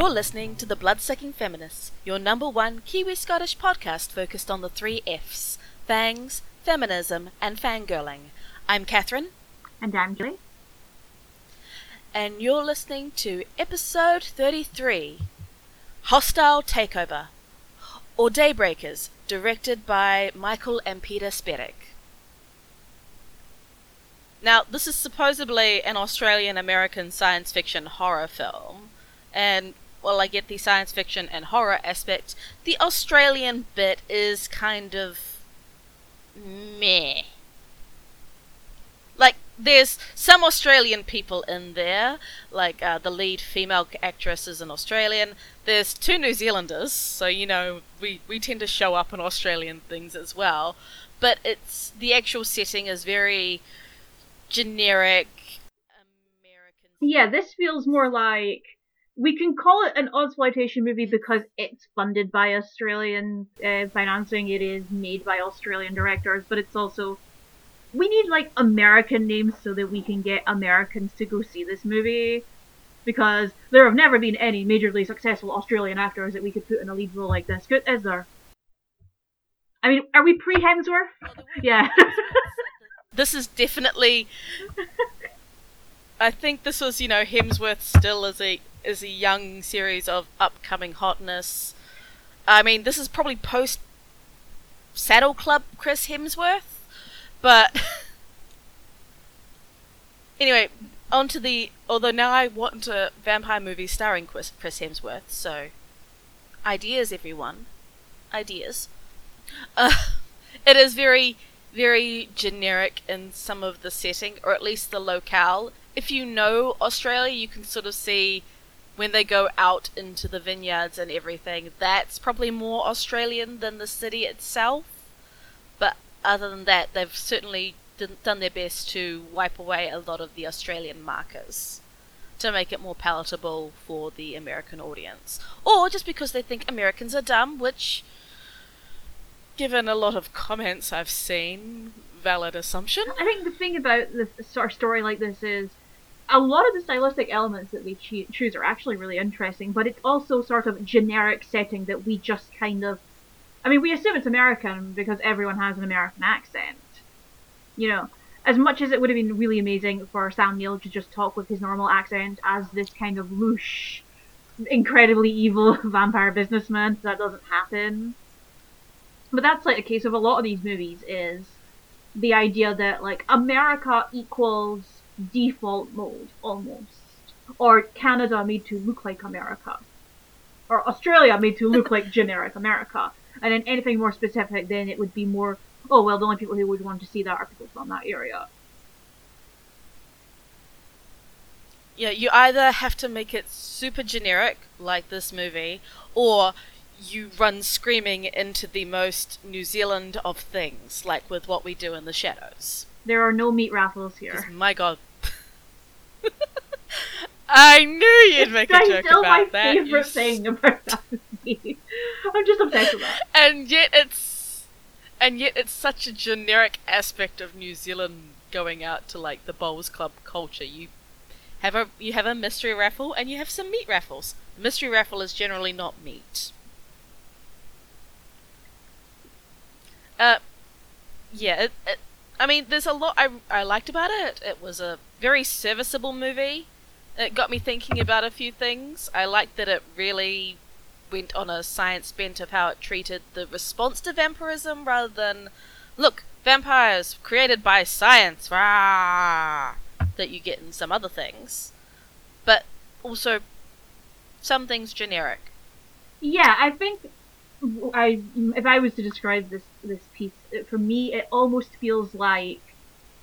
You're listening to The Bloodsucking Feminists, your number one Kiwi Scottish podcast focused on the three F's fangs, feminism, and fangirling. I'm Catherine. And I'm Julie. And you're listening to episode 33 Hostile Takeover, or Daybreakers, directed by Michael and Peter Spierig. Now, this is supposedly an Australian American science fiction horror film, and while I get the science fiction and horror aspect, the Australian bit is kind of meh. Like, there's some Australian people in there, like uh, the lead female actress is an Australian. There's two New Zealanders, so you know we we tend to show up in Australian things as well. But it's the actual setting is very generic American. Yeah, this feels more like we can call it an exploitation movie because it's funded by Australian uh, financing. It is made by Australian directors, but it's also we need like American names so that we can get Americans to go see this movie. Because there have never been any majorly successful Australian actors that we could put in a lead role like this. Good, is there? I mean, are we pre Hemsworth? Yeah. this is definitely. I think this was, you know, Hemsworth still as a as a young series of upcoming hotness. I mean, this is probably post Saddle Club Chris Hemsworth, but anyway, on to the. Although now I want a vampire movie starring Chris, Chris Hemsworth, so ideas, everyone, ideas. Uh, it is very very generic in some of the setting, or at least the locale. If you know Australia, you can sort of see when they go out into the vineyards and everything. That's probably more Australian than the city itself. But other than that, they've certainly done their best to wipe away a lot of the Australian markers to make it more palatable for the American audience. Or just because they think Americans are dumb, which given a lot of comments I've seen, valid assumption. I think the thing about this sort of story like this is a lot of the stylistic elements that they choose are actually really interesting, but it's also sort of generic setting that we just kind of. I mean, we assume it's American because everyone has an American accent. You know, as much as it would have been really amazing for Sam Neill to just talk with his normal accent as this kind of whoosh, incredibly evil vampire businessman, that doesn't happen. But that's like a case of a lot of these movies is the idea that like America equals default mode almost, or Canada made to look like America, or Australia made to look like generic America, and then anything more specific, then it would be more. Oh well, the only people who would want to see that are people from that area. Yeah, you either have to make it super generic, like this movie, or you run screaming into the most New Zealand of things, like with what we do in the shadows. There are no meat raffles here. My God. I knew you'd it's make a joke still about my that. favorite thing about that. I'm just obsessed with that. And yet it's, and yet it's such a generic aspect of New Zealand going out to like the bowls club culture. You have a you have a mystery raffle and you have some meat raffles. The mystery raffle is generally not meat. Uh, yeah, it, it, I mean, there's a lot I, I liked about it. It was a very serviceable movie. It got me thinking about a few things. I liked that it really went on a science bent of how it treated the response to vampirism rather than, look, vampires created by science, rah, that you get in some other things. But also, some things generic. Yeah, I think I if I was to describe this this piece, for me, it almost feels like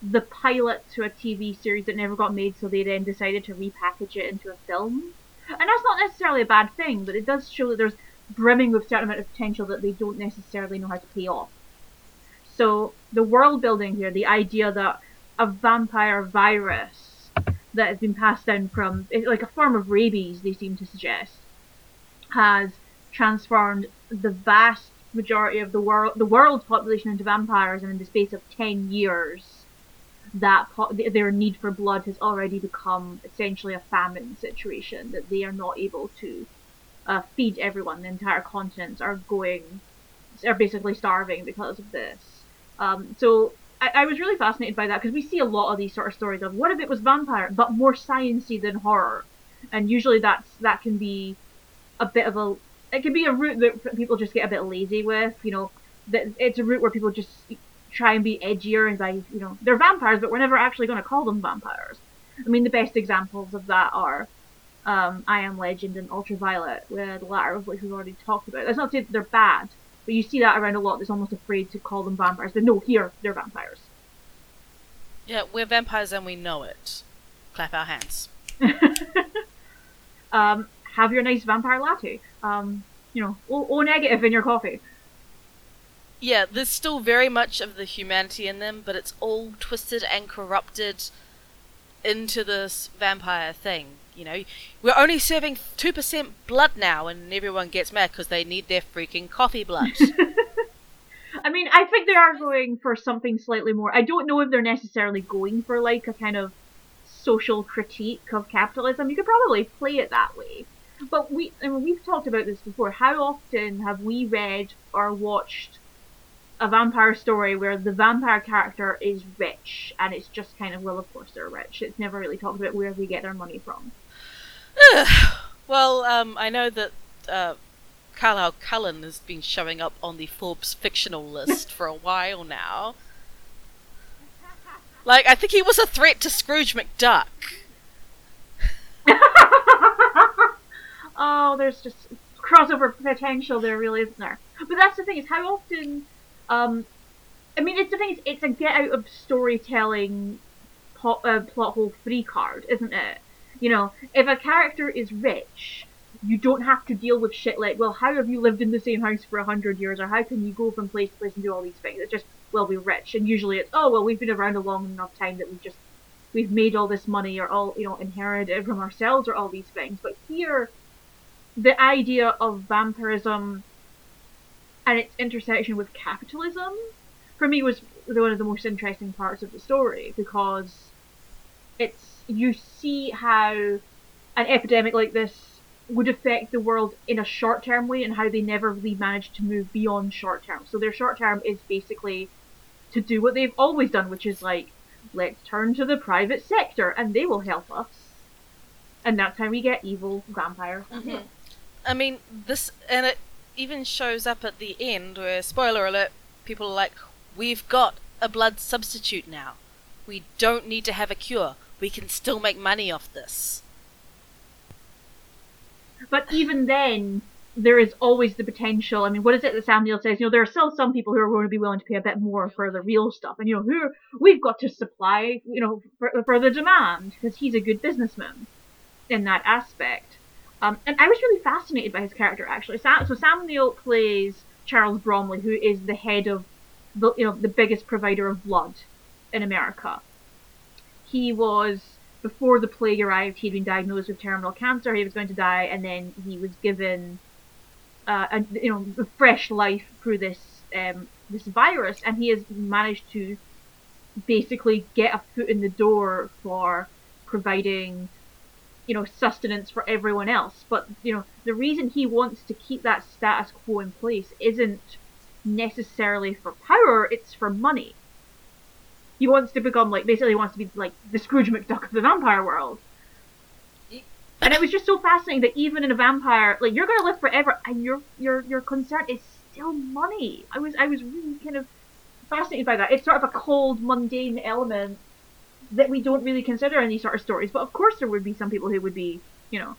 the pilot to a TV series that never got made, so they then decided to repackage it into a film. And that's not necessarily a bad thing, but it does show that there's brimming with a certain amount of potential that they don't necessarily know how to pay off. So the world building here, the idea that a vampire virus that has been passed down from like a form of rabies, they seem to suggest, has transformed the vast majority of the world, the world's population into vampires, and in the space of ten years, that po- their need for blood has already become essentially a famine situation that they are not able to uh, feed everyone. The entire continents are going, are basically starving because of this. Um, so I, I, was really fascinated by that because we see a lot of these sort of stories of what if it was vampire, but more sciency than horror, and usually that's that can be a bit of a it can be a route that people just get a bit lazy with. You know, that it's a route where people just try and be edgier and by you know they're vampires, but we're never actually going to call them vampires. I mean, the best examples of that are um, I Am Legend and Ultraviolet, where the latter of which we've already talked about. That's not to say that they're bad, but you see that around a lot. That's almost afraid to call them vampires. But no, here they're vampires. Yeah, we're vampires and we know it. Clap our hands. um, have your nice vampire latte. Um, you know, O, o negative in your coffee. Yeah, there's still very much of the humanity in them, but it's all twisted and corrupted into this vampire thing. You know, we're only serving 2% blood now, and everyone gets mad because they need their freaking coffee blood. I mean, I think they are going for something slightly more. I don't know if they're necessarily going for like a kind of social critique of capitalism. You could probably play it that way. But we, I mean, we've talked about this before. How often have we read or watched a vampire story where the vampire character is rich and it's just kind of, well, of course they're rich. It's never really talked about where they get their money from. well, um, I know that uh, Carlisle Cullen has been showing up on the Forbes fictional list for a while now. Like, I think he was a threat to Scrooge McDuck. oh, there's just crossover potential there, really, isn't there? But that's the thing is how often, um, I mean, it's the thing is it's a get out of storytelling plot, uh, plot hole free card, isn't it? You know, if a character is rich, you don't have to deal with shit like, well, how have you lived in the same house for a hundred years, or how can you go from place to place and do all these things? It's just, well, we're rich, and usually it's, oh, well, we've been around a long enough time that we've just, we've made all this money, or all, you know, inherited from ourselves, or all these things. But here, the idea of vampirism and its intersection with capitalism, for me, was one of the most interesting parts of the story because it's you see how an epidemic like this would affect the world in a short term way and how they never really managed to move beyond short term. So their short term is basically to do what they've always done, which is like, let's turn to the private sector and they will help us. And that's how we get evil vampire. Mm-hmm. I mean, this, and it even shows up at the end where, spoiler alert, people are like, we've got a blood substitute now. We don't need to have a cure. We can still make money off this. But even then, there is always the potential. I mean, what is it that Sam Neill says? You know, there are still some people who are going to be willing to pay a bit more for the real stuff, and you know, who we've got to supply, you know, for, for the demand because he's a good businessman in that aspect. Um, and I was really fascinated by his character actually. So Sam Neill plays Charles Bromley, who is the head of the you know the biggest provider of blood in America. He was before the plague arrived, he'd been diagnosed with terminal cancer. He was going to die, and then he was given, uh, a, you know, fresh life through this um, this virus, and he has managed to basically get a foot in the door for providing, you know, sustenance for everyone else. But you know, the reason he wants to keep that status quo in place isn't necessarily for power; it's for money he wants to become like basically he wants to be like the Scrooge McDuck of the vampire world. And it was just so fascinating that even in a vampire, like you're gonna live forever, and your your your concern is still money. I was I was really kind of fascinated by that. It's sort of a cold, mundane element that we don't really consider in these sort of stories. But of course, there would be some people who would be, you know,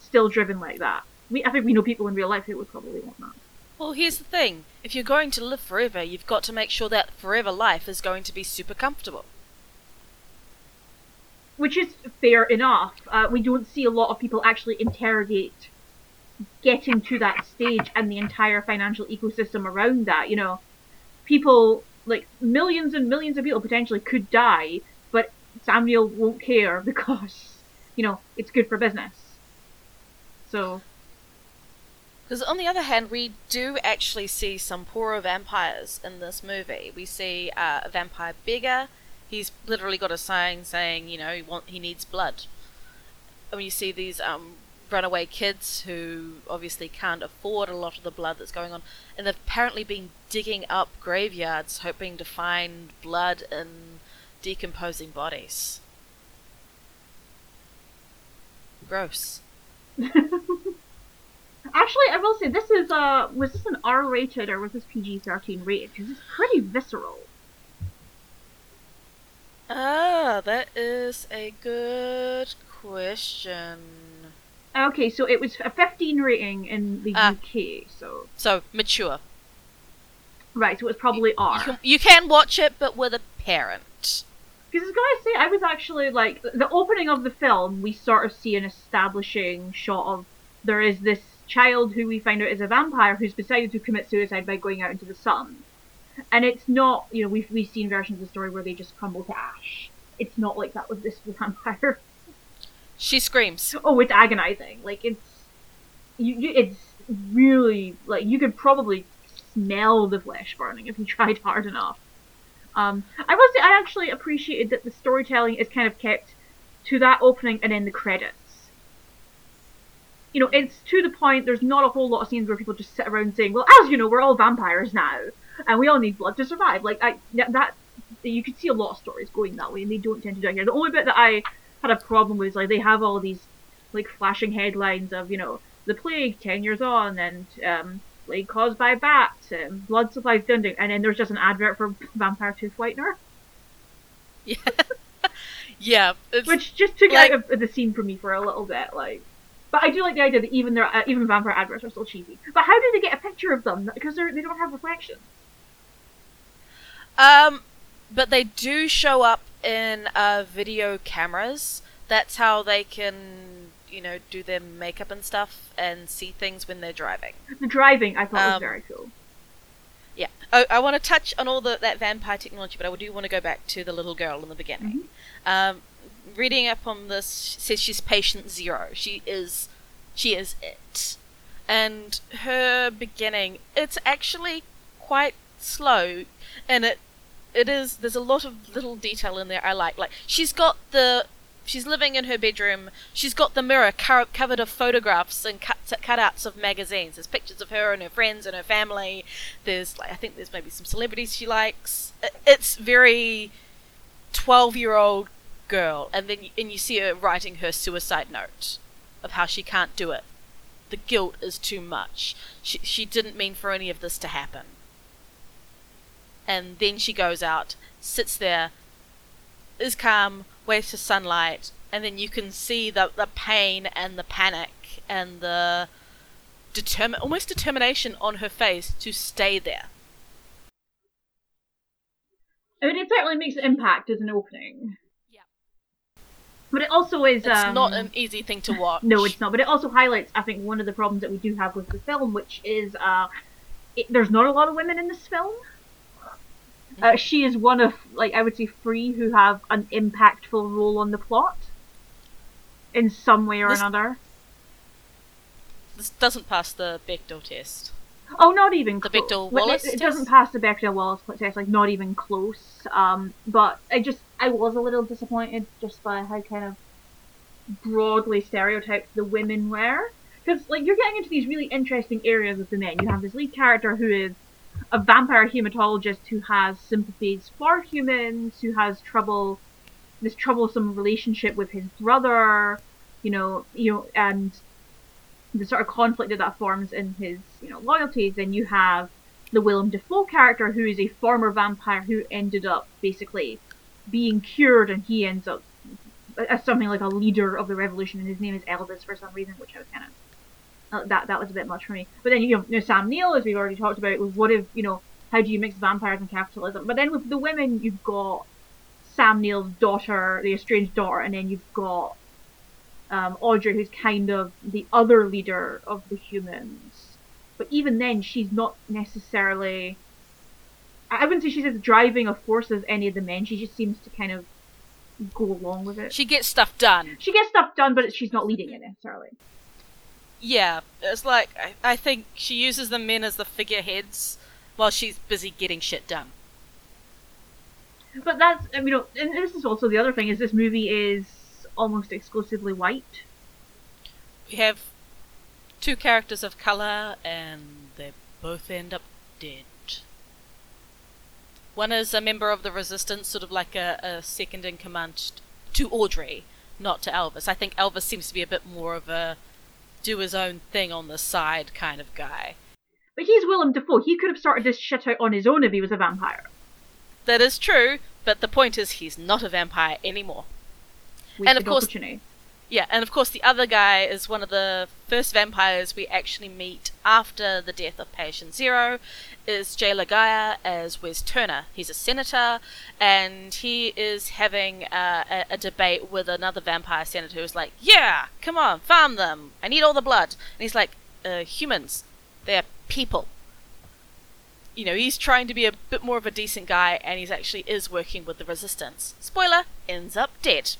still driven like that. We I think we know people in real life who would probably want that. Well, here's the thing. If you're going to live forever, you've got to make sure that forever life is going to be super comfortable. Which is fair enough. Uh, we don't see a lot of people actually interrogate getting to that stage and the entire financial ecosystem around that. You know, people, like millions and millions of people potentially could die, but Sam Neill won't care because, you know, it's good for business. So because on the other hand, we do actually see some poorer vampires in this movie. We see uh, a vampire beggar. He's literally got a sign saying, you know, he, want, he needs blood. And you see these um, runaway kids who obviously can't afford a lot of the blood that's going on, and they've apparently been digging up graveyards hoping to find blood in decomposing bodies. Gross. Actually, I will say this is uh was this an R rated or was this PG thirteen rated? Because it's pretty visceral. Ah, that is a good question. Okay, so it was a fifteen rating in the Ah. UK. So So mature. right, so it was probably You R. can, you can watch it, but with a parent. Because I was gonna say, I was actually like the opening of the film. We sort of see an establishing shot of there is this child who we find out is a vampire who's decided to commit suicide by going out into the sun. And it's not, you know, we've we've seen versions of the story where they just crumble to ash. It's not like that with this vampire. She screams. Oh, it's agonizing. Like it's, you, you it's really like you could probably smell the flesh burning if you tried hard enough. Um, I will say I actually appreciated that the storytelling is kind of kept to that opening and then the credits. You know, it's to the point. There's not a whole lot of scenes where people just sit around saying, "Well, as you know, we're all vampires now, and we all need blood to survive." Like I, that you could see a lot of stories going that way, and they don't tend to do it here. The only bit that I had a problem with is like they have all these like flashing headlines of you know the plague ten years on and um, plague caused by bats and blood supplies dwindling, and then there's just an advert for vampire tooth whitener, Yeah. yeah. It's, which just took Like- out of the scene for me for a little bit. Like, but I do like the idea that even their uh, even vampire adverts are still cheesy. But how do they get a picture of them? Because they don't have reflections. Um, but they do show up in uh, video cameras. That's how they can, you know, do their makeup and stuff and see things when they're driving. The driving I thought was Um, very cool. Yeah. Oh, I want to touch on all the, that vampire technology, but I do want to go back to the little girl in the beginning. Um, reading up on this says she's patient zero. She is, she is it, and her beginning. It's actually quite slow, and it, it is. There's a lot of little detail in there I like. Like she's got the. She's living in her bedroom. She's got the mirror co- covered of photographs and cut- cutouts of magazines. There's pictures of her and her friends and her family. There's like I think there's maybe some celebrities she likes. It's very twelve-year-old girl, and then and you see her writing her suicide note of how she can't do it. The guilt is too much. She she didn't mean for any of this to happen. And then she goes out, sits there, is calm, waits for sunlight, and then you can see the the pain and the panic and the determin almost determination on her face to stay there. I mean, it certainly makes an impact as an opening. Yeah. But it also is. It's um, not an easy thing to watch. No, it's not. But it also highlights, I think, one of the problems that we do have with the film, which is uh, it, there's not a lot of women in this film. Uh, she is one of, like, I would say, three who have an impactful role on the plot in some way or This- another. This doesn't pass the Bechdel test. Oh, not even The close. Bechdel Wallace It, it doesn't pass the Bechdel Wallace test, like not even close. Um, but I just I was a little disappointed just by how kind of broadly stereotyped the women were. Because like you're getting into these really interesting areas with the men. You have this lead character who is a vampire hematologist who has sympathies for humans, who has trouble, this troublesome relationship with his brother, you know, you know, and the sort of conflict that that forms in his, you know, loyalties. Then you have the Willem Dafoe character, who is a former vampire who ended up basically being cured, and he ends up as something like a leader of the revolution, and his name is Elvis for some reason, which I was kind of that that was a bit much for me. But then you know, you know, Sam Neill, as we've already talked about, was what if you know how do you mix vampires and capitalism? But then with the women, you've got Sam Neill's daughter, the estranged daughter, and then you've got um, Audrey, who's kind of the other leader of the humans. But even then, she's not necessarily. I I wouldn't say she's as driving a force as any of the men. She just seems to kind of go along with it. She gets stuff done. She gets stuff done, but she's not leading it necessarily. Yeah, it's like I, I think she uses the men as the figureheads while she's busy getting shit done. But that's, I mean, you know, and this is also the other thing is this movie is almost exclusively white. we have two characters of color, and they both end up dead. One is a member of the resistance, sort of like a, a second in command to Audrey, not to Elvis. I think Elvis seems to be a bit more of a do his own thing on the side kind of guy. But he's Willem Dafoe. He could have started this shit out on his own if he was a vampire. That is true, but the point is he's not a vampire anymore. and of course, yeah, and of course the other guy is one of the first vampires we actually meet after the death of Patient Zero, is Jay Laga'aia as Wes Turner. He's a senator, and he is having a, a, debate with another vampire senator who's like, "Yeah, come on, farm them. I need all the blood." And he's like, uh, "Humans, they're people." You know, he's trying to be a bit more of a decent guy, and he's actually is working with the resistance. Spoiler: ends up dead,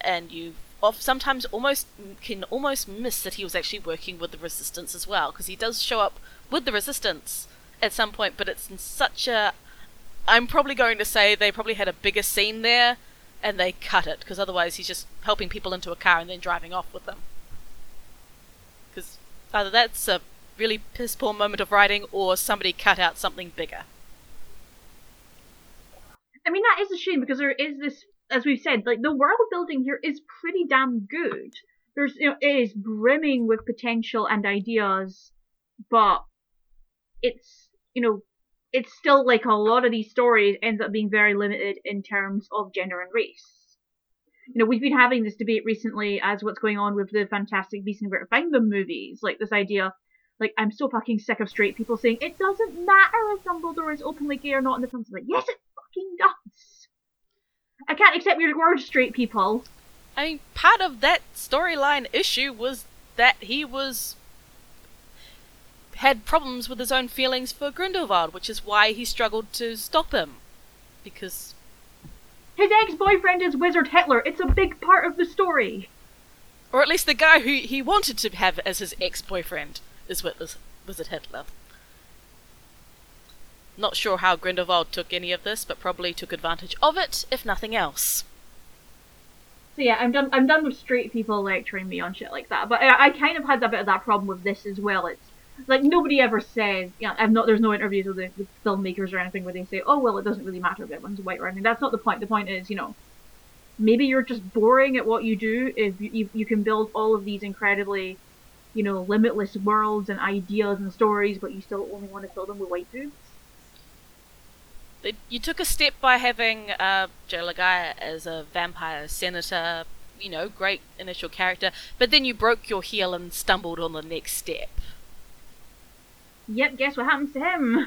and you sometimes almost can almost miss that he was actually working with the resistance as well because he does show up with the resistance at some point, but it's in such a. I'm probably going to say they probably had a bigger scene there, and they cut it because otherwise he's just helping people into a car and then driving off with them. Because either that's a really piss poor moment of writing, or somebody cut out something bigger. I mean that is a shame because there is this, as we've said, like the world building here is pretty damn good. There's, you know, it is brimming with potential and ideas, but it's you know, it's still like a lot of these stories ends up being very limited in terms of gender and race. You know, we've been having this debate recently as what's going on with the Fantastic Beasts and Where to Find Them movies. Like this idea, like I'm so fucking sick of straight people saying it doesn't matter if Dumbledore is openly gay or not in the films. Like, yes, it fucking does. I can't accept your words, straight people. I mean, part of that storyline issue was that he was had problems with his own feelings for Grindelwald, which is why he struggled to stop him. Because. His ex boyfriend is Wizard Hitler. It's a big part of the story. Or at least the guy who he wanted to have as his ex boyfriend is Wizard Hitler. Not sure how Grindelwald took any of this, but probably took advantage of it, if nothing else. So yeah, I'm done. I'm done with straight people lecturing me on shit like that. But I, I kind of had a bit of that problem with this as well. It's like nobody ever says, yeah, I'm not. There's no interviews with the, the, filmmakers or anything where they say, oh well, it doesn't really matter if everyone's white or anything. That's not the point. The point is, you know, maybe you're just boring at what you do. If you, you, you can build all of these incredibly, you know, limitless worlds and ideas and stories, but you still only want to fill them with white dudes. You took a step by having uh, Joe Laga'aia as a vampire senator. You know, great initial character, but then you broke your heel and stumbled on the next step. Yep, guess what happens to him?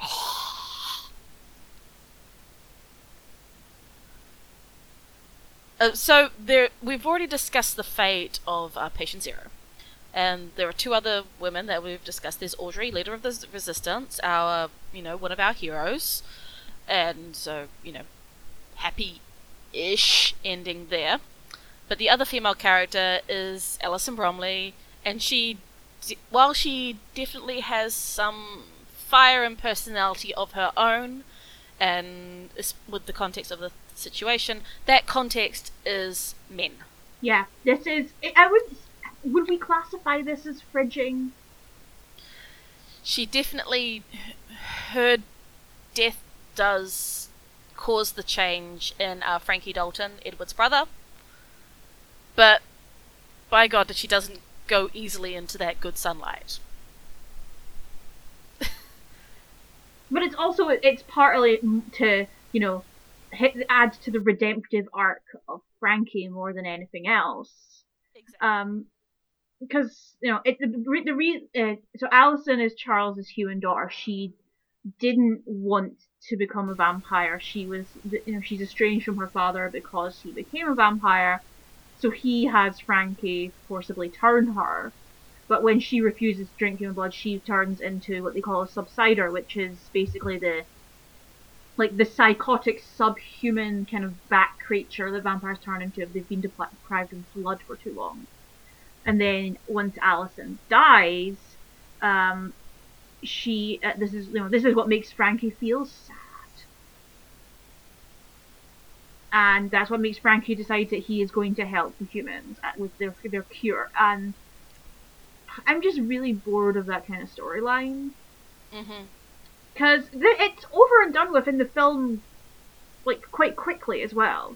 Uh, so there, we've already discussed the fate of uh, Patient Zero, and there are two other women that we've discussed. There's Audrey, leader of the Resistance, our you know one of our heroes, and so you know, happy-ish ending there. But the other female character is Alison Bromley, and she while she definitely has some fire and personality of her own, and with the context of the situation, that context is men. Yeah, this is. I would. Would we classify this as fridging? She definitely. Her death does cause the change in uh, Frankie Dalton, Edward's brother. But by God, that she doesn't go easily into that good sunlight. but it's also it's partly to you know hit, add to the redemptive arc of Frankie more than anything else. Exactly. Um, because you know it the the re, uh, so Allison is Charles's human daughter. She didn't want to become a vampire. She was you know she's estranged from her father because he became a vampire so he has Frankie forcibly turn her. But when she refuses to drink human blood, she turns into what they call a subsider, which is basically the like the psychotic subhuman kind of bat creature that vampires turn into if they've been deprived of blood for too long. And then once Alison dies, um, she uh, this is you know this is what makes Frankie feel sad. and that's what makes Frankie decide that he is going to help the humans uh, with their their cure. And I'm just really bored of that kind of storyline Mm-hmm. because it's over and done with in the film, like quite quickly as well.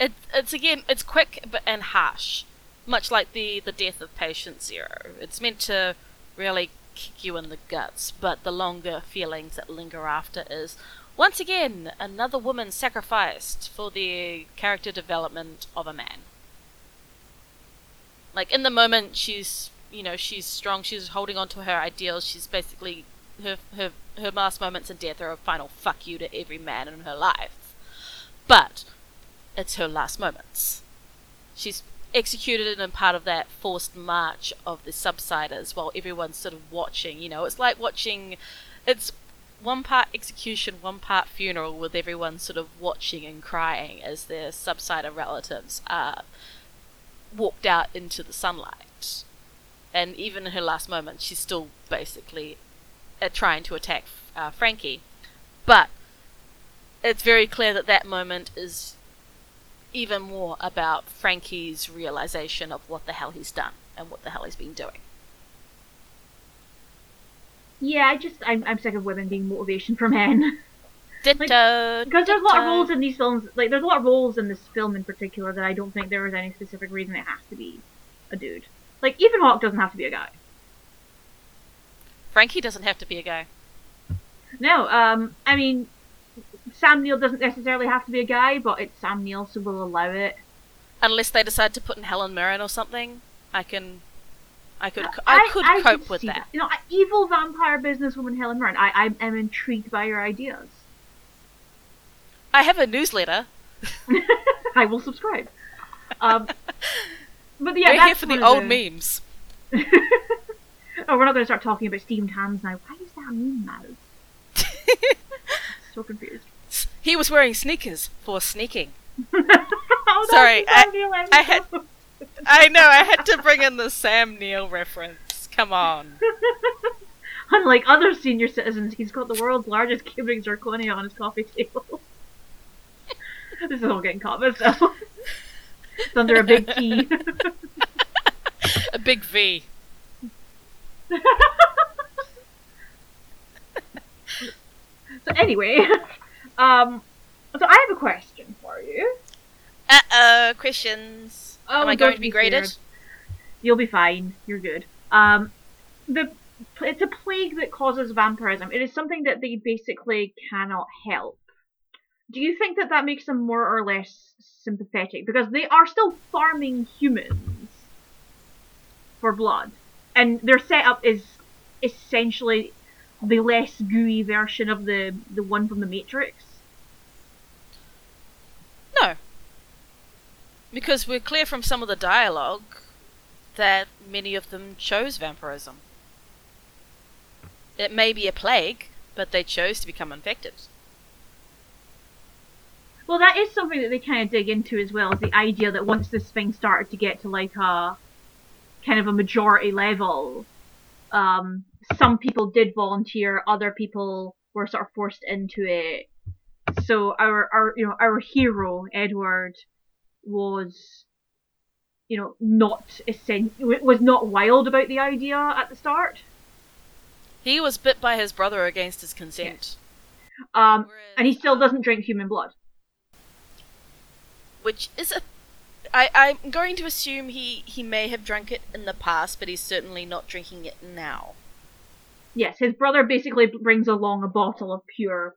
It, it's again, it's quick but and harsh, much like the the death of Patient Zero. It's meant to really kick you in the guts, but the longer feelings that linger after is once again another woman sacrificed for the character development of a man. Like in the moment, she's you know she's strong, she's holding on to her ideals. She's basically her her her last moments in death are a final fuck you to every man in her life. But it's her last moments. She's executed in a part of that forced march of the subsiders while everyone's sort of watching. You know, it's like watching. It's one part execution, one part funeral, with everyone sort of watching and crying as their subsider relatives are walked out into the sunlight. And even in her last moments, she's still basically uh, trying to attack uh, Frankie. But it's very clear that that moment is even more about Frankie's realization of what the hell he's done and what the hell he's been doing. Yeah, I just I'm I'm sick of women being motivation for men. Ditto. Because there's a lot of roles in these films, like there's a lot of roles in this film in particular that I don't think there is any specific reason it has to be a dude. Like even Hawke doesn't have to be a guy. Frankie doesn't have to be a guy. No, um, I mean, Sam Neill doesn't necessarily have to be a guy, but it's Sam Neill, so we'll allow it. Unless they decide to put in Helen Mirren or something, I can, I could, I, could cope with see that. You know, evil vampire businesswoman Helen Mirren. I I am intrigued by your ideas. I have a newsletter. I will subscribe. Um, but yeah, We're that's here for the old memes. oh, we're not going to start talking about steamed hams now. Why is that a meme now? so confused. He was wearing sneakers for sneaking. oh, Sorry, I- the Sam Neill I had- I know, I had to bring in the Sam Neill reference. Come on. Unlike other senior citizens, he's got the world's largest cubic zirconia on his coffee table. this is all getting caught though. it's under a big T. A big V. so anyway, um, so I have a question for you. Uh oh, questions. Oh, Am I going to be graded? scared. You'll be fine. You're good. Um, the it's a plague that causes vampirism. It is something that they basically cannot help. Do you think that that makes them more or less sympathetic because they are still farming humans for blood, and their setup is essentially the less gooey version of the the one from the Matrix? No. Because we're clear from some of the dialogue that many of them chose vampirism. It may be a plague, but they chose to become infected. Well, that is something that they kind of dig into as well. Is the idea that once this thing started to get to like a kind of a majority level, um, some people did volunteer, other people were sort of forced into it. So our our you know our hero Edward was you know not essen- was not wild about the idea at the start. He was bit by his brother against his consent. Um, Whereas, and he still um, doesn't drink human blood. Which is a. I, I'm going to assume he, he may have drunk it in the past, but he's certainly not drinking it now. Yes, his brother basically brings along a bottle of pure,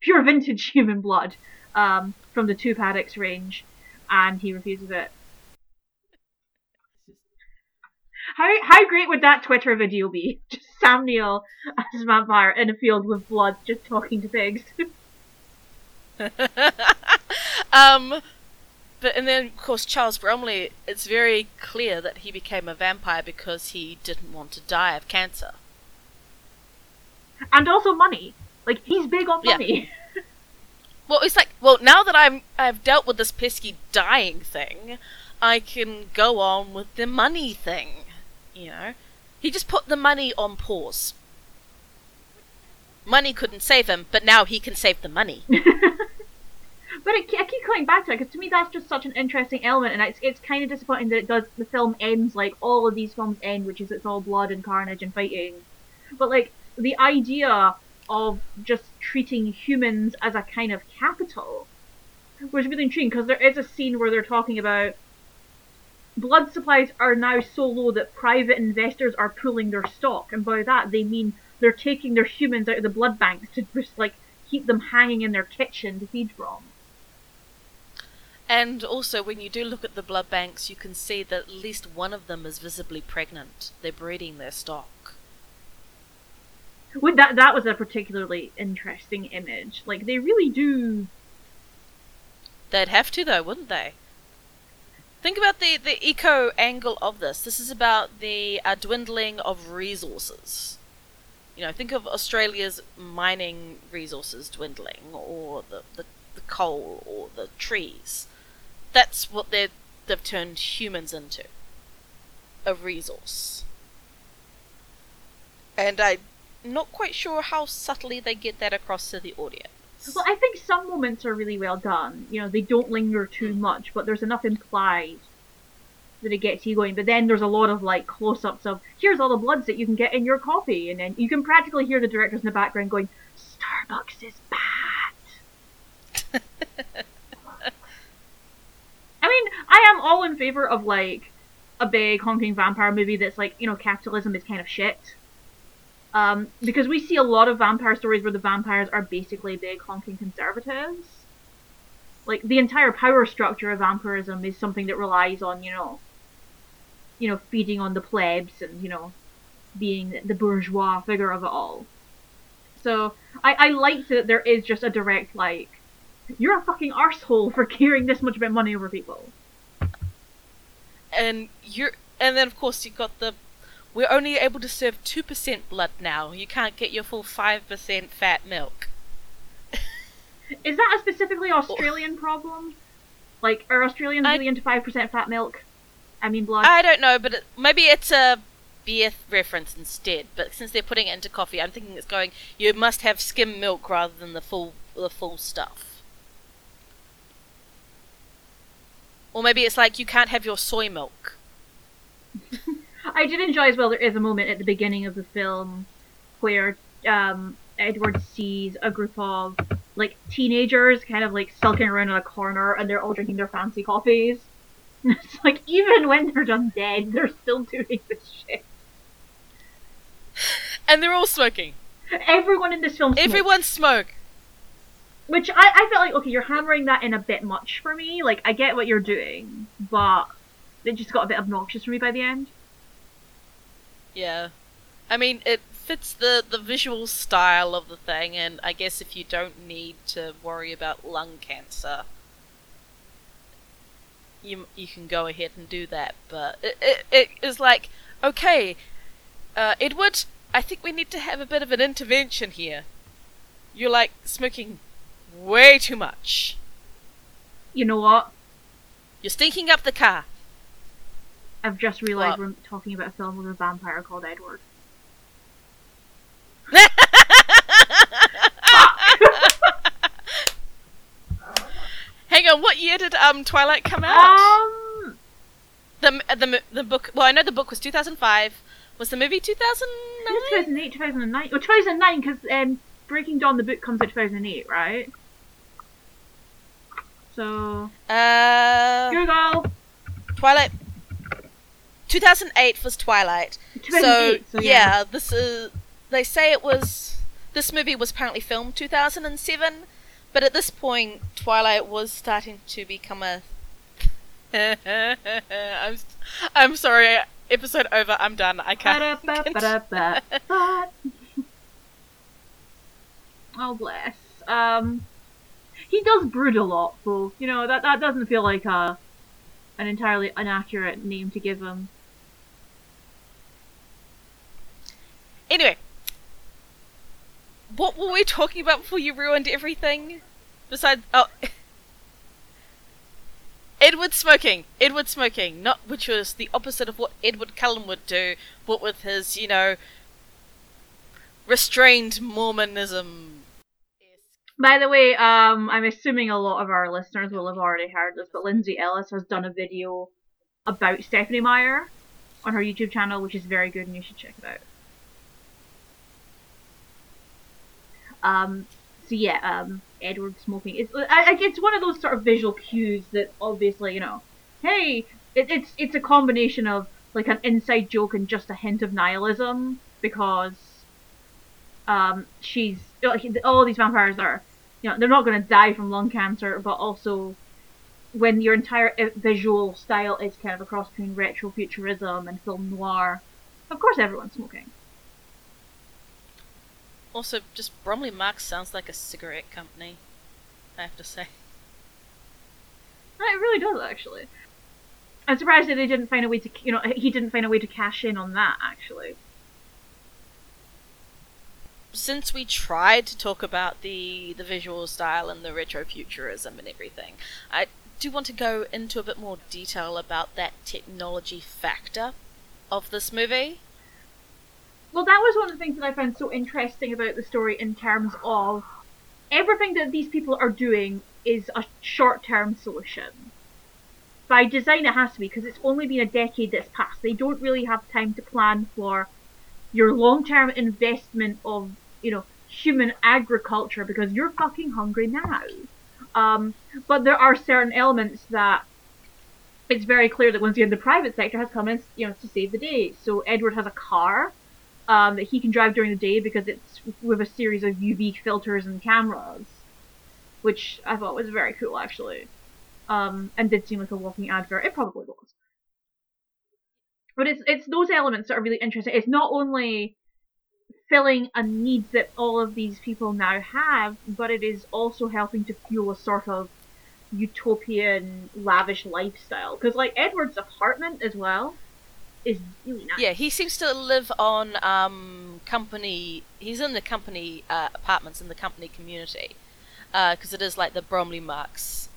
pure vintage human blood um, from the Two Paddocks range, and he refuses it. How how great would that Twitter video be? Just Sam Neill as a vampire in a field with blood, just talking to pigs. um, but and then of course Charles Bromley. It's very clear that he became a vampire because he didn't want to die of cancer. And also money. Like he's big on Yeah. money. Well, it's like, well, now that I'm I've dealt with this pesky dying thing, I can go on with the money thing. You know, he just put the money on pause. Money couldn't save him, but now he can save the money. But it, I keep coming back to it because to me that's just such an interesting element, and it's it's kind of disappointing that it does. The film ends like all of these films end, which is it's all blood and carnage and fighting. But like the idea of just treating humans as a kind of capital was really intriguing because there is a scene where they're talking about blood supplies are now so low that private investors are pulling their stock, and by that they mean they're taking their humans out of the blood banks to just like keep them hanging in their kitchen to feed from. And also, when you do look at the blood banks, you can see that at least one of them is visibly pregnant. They're breeding their stock. Well, that that was a particularly interesting image. Like they really do. They'd have to, though, wouldn't they? Think about the, the eco angle of this. This is about the uh, dwindling of resources. You know, think of Australia's mining resources dwindling, or the, the, the coal, or the trees that's what they they've turned humans into a resource. And I'm not quite sure how subtly they get that across to the audience. Well, I think some moments are really well done. You know, they don't linger too mm. much, but there's enough implied that it gets you going. But then there's a lot of like close-ups of here's all the bloods that you can get in your coffee, and then you can practically hear the directors in the background going, "Starbucks is bad." I mean, I am all in favor of like a big honking vampire movie that's like, you know, capitalism is kind of shit. Um, because we see a lot of vampire stories where the vampires are basically big honking conservatives. Like the entire power structure of vampirism is something that relies on, you know, you know, feeding on the plebs and, you know, being the bourgeois figure of it all. So I, I like that there is just a direct like you're a fucking arsehole for caring this much about money over people. And you're and then of course you've got the we're only able to serve two percent blood now. You can't get your full five percent fat milk. Is that a specifically Australian problem? Like, are Australians I- really into five percent fat milk? I mean blood. I don't know, but it, maybe it's a beer reference instead. But since they're putting it into coffee, I'm thinking it's going. You must have skim milk rather than the full the full stuff. Or maybe it's like you can't have your soy milk. I did enjoy as well. There is a moment at the beginning of the film where um, Edward sees a group of like teenagers kind of like sulking around in a corner, and they're all drinking their fancy coffees. it's like even when they're just dead, they're still doing this shit. And they're all smoking. Everyone in this film, smokes. Everyone smoke. Which I, I felt like, okay, you're hammering that in a bit much for me. Like, I get what you're doing, but it just got a bit obnoxious for me by the end. Yeah. I mean, it fits the, the visual style of the thing, and I guess if you don't need to worry about lung cancer, you, you can go ahead and do that. But it, it, it is like, okay, uh, Edward, I think we need to have a bit of an intervention here. You're like smoking way too much. You know what? You're stinking up the car. I've just realised What? we're talking about a film with a vampire called Edward. Hang on, what year did um Twilight come out? Um, The the the book. Well, I know the book was 2005. Was the movie I think 2009? it's 2008, 2009. Well, 2009, because um, Breaking Dawn, the book, comes out 2008, right? So, Uh, Google! Twilight. 2008 was Twilight. 2008, so, so yeah, this is. They say it was. This movie was apparently filmed 2007, but at this point, Twilight was starting to become a. I'm, I'm sorry. Episode over. I'm done. I can't. Oh, bless. Um, he does brood a lot, so, you know, that, that doesn't feel like a, an entirely inaccurate name to give him. Anyway, what were we talking about before you ruined everything? Besides, oh, Edward smoking, Edward smoking, not which was the opposite of what Edward Cullen would do, but with his, you know, restrained Mormonism By the way, um, I'm assuming a lot of our listeners will have already heard this, but Lindsay Ellis has done a video about Stephenie Meyer on her YouTube channel, which is very good, and you should check it out. Um, so yeah, um, Edward smoking. It's it's one of those sort of visual cues that obviously you know, hey, it, it's it's a combination of like an inside joke and just a hint of nihilism because um, she's all these vampires are you know they're not going to die from lung cancer, but also when your entire visual style is kind of a cross between retrofuturism and film noir, of course everyone's smoking. Also, just Bromley Marks sounds like a cigarette company. I have to say. It really does, actually. I'm surprised that they didn't find a way to, you know, he didn't find a way to cash in on that, actually. Since we tried to talk about the the visual style and the retrofuturism and everything, I do want to go into a bit more detail about that technology factor of this movie. Well, that was one of the things that I found so interesting about the story in terms of everything that these people are doing is a short term solution. By design, it has to be because it's only been a decade that's passed. They don't really have time to plan for your long term investment of, you know, human agriculture because you're fucking hungry now. Um, but there are certain elements that it's very clear that once again the private sector has come in, you know, to save the day. So Edward has a car um, that he can drive during the day because it's with a series of UV filters and cameras, which I thought was very cool actually, um, and did seem like a walking advert. It probably was. But it's it's those elements that are really interesting. It's not only filling a need that all of these people now have, but it is also helping to fuel a sort of utopian, lavish lifestyle. Because like Edward's apartment as well is. Yeah, he seems to live on um, company. He's in the company uh, apartments in the company community because uh, it is like the Bromley Marks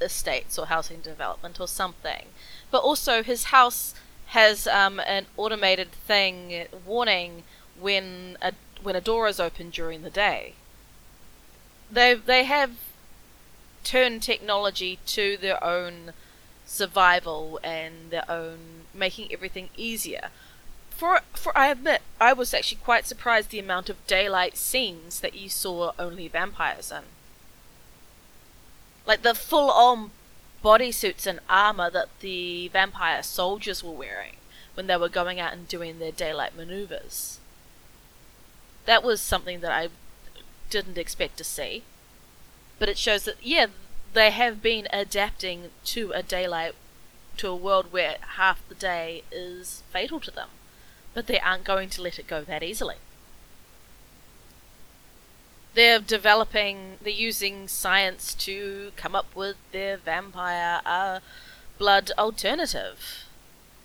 estates or housing development or something. But also, his house has um, an automated thing warning when a when a door is open during the day. They they have turned technology to their own survival and their own making everything easier. For for I admit, I was actually quite surprised the amount of daylight scenes that you saw only vampires in. Like the full on bodysuits and armor that the vampire soldiers were wearing when they were going out and doing their daylight maneuvers. That was something that I didn't expect to see. But it shows that, yeah, they have been adapting to a daylight to a world where half the day is fatal to them. But they aren't going to let it go that easily. They're developing, they're using science to come up with their vampire uh, blood alternative.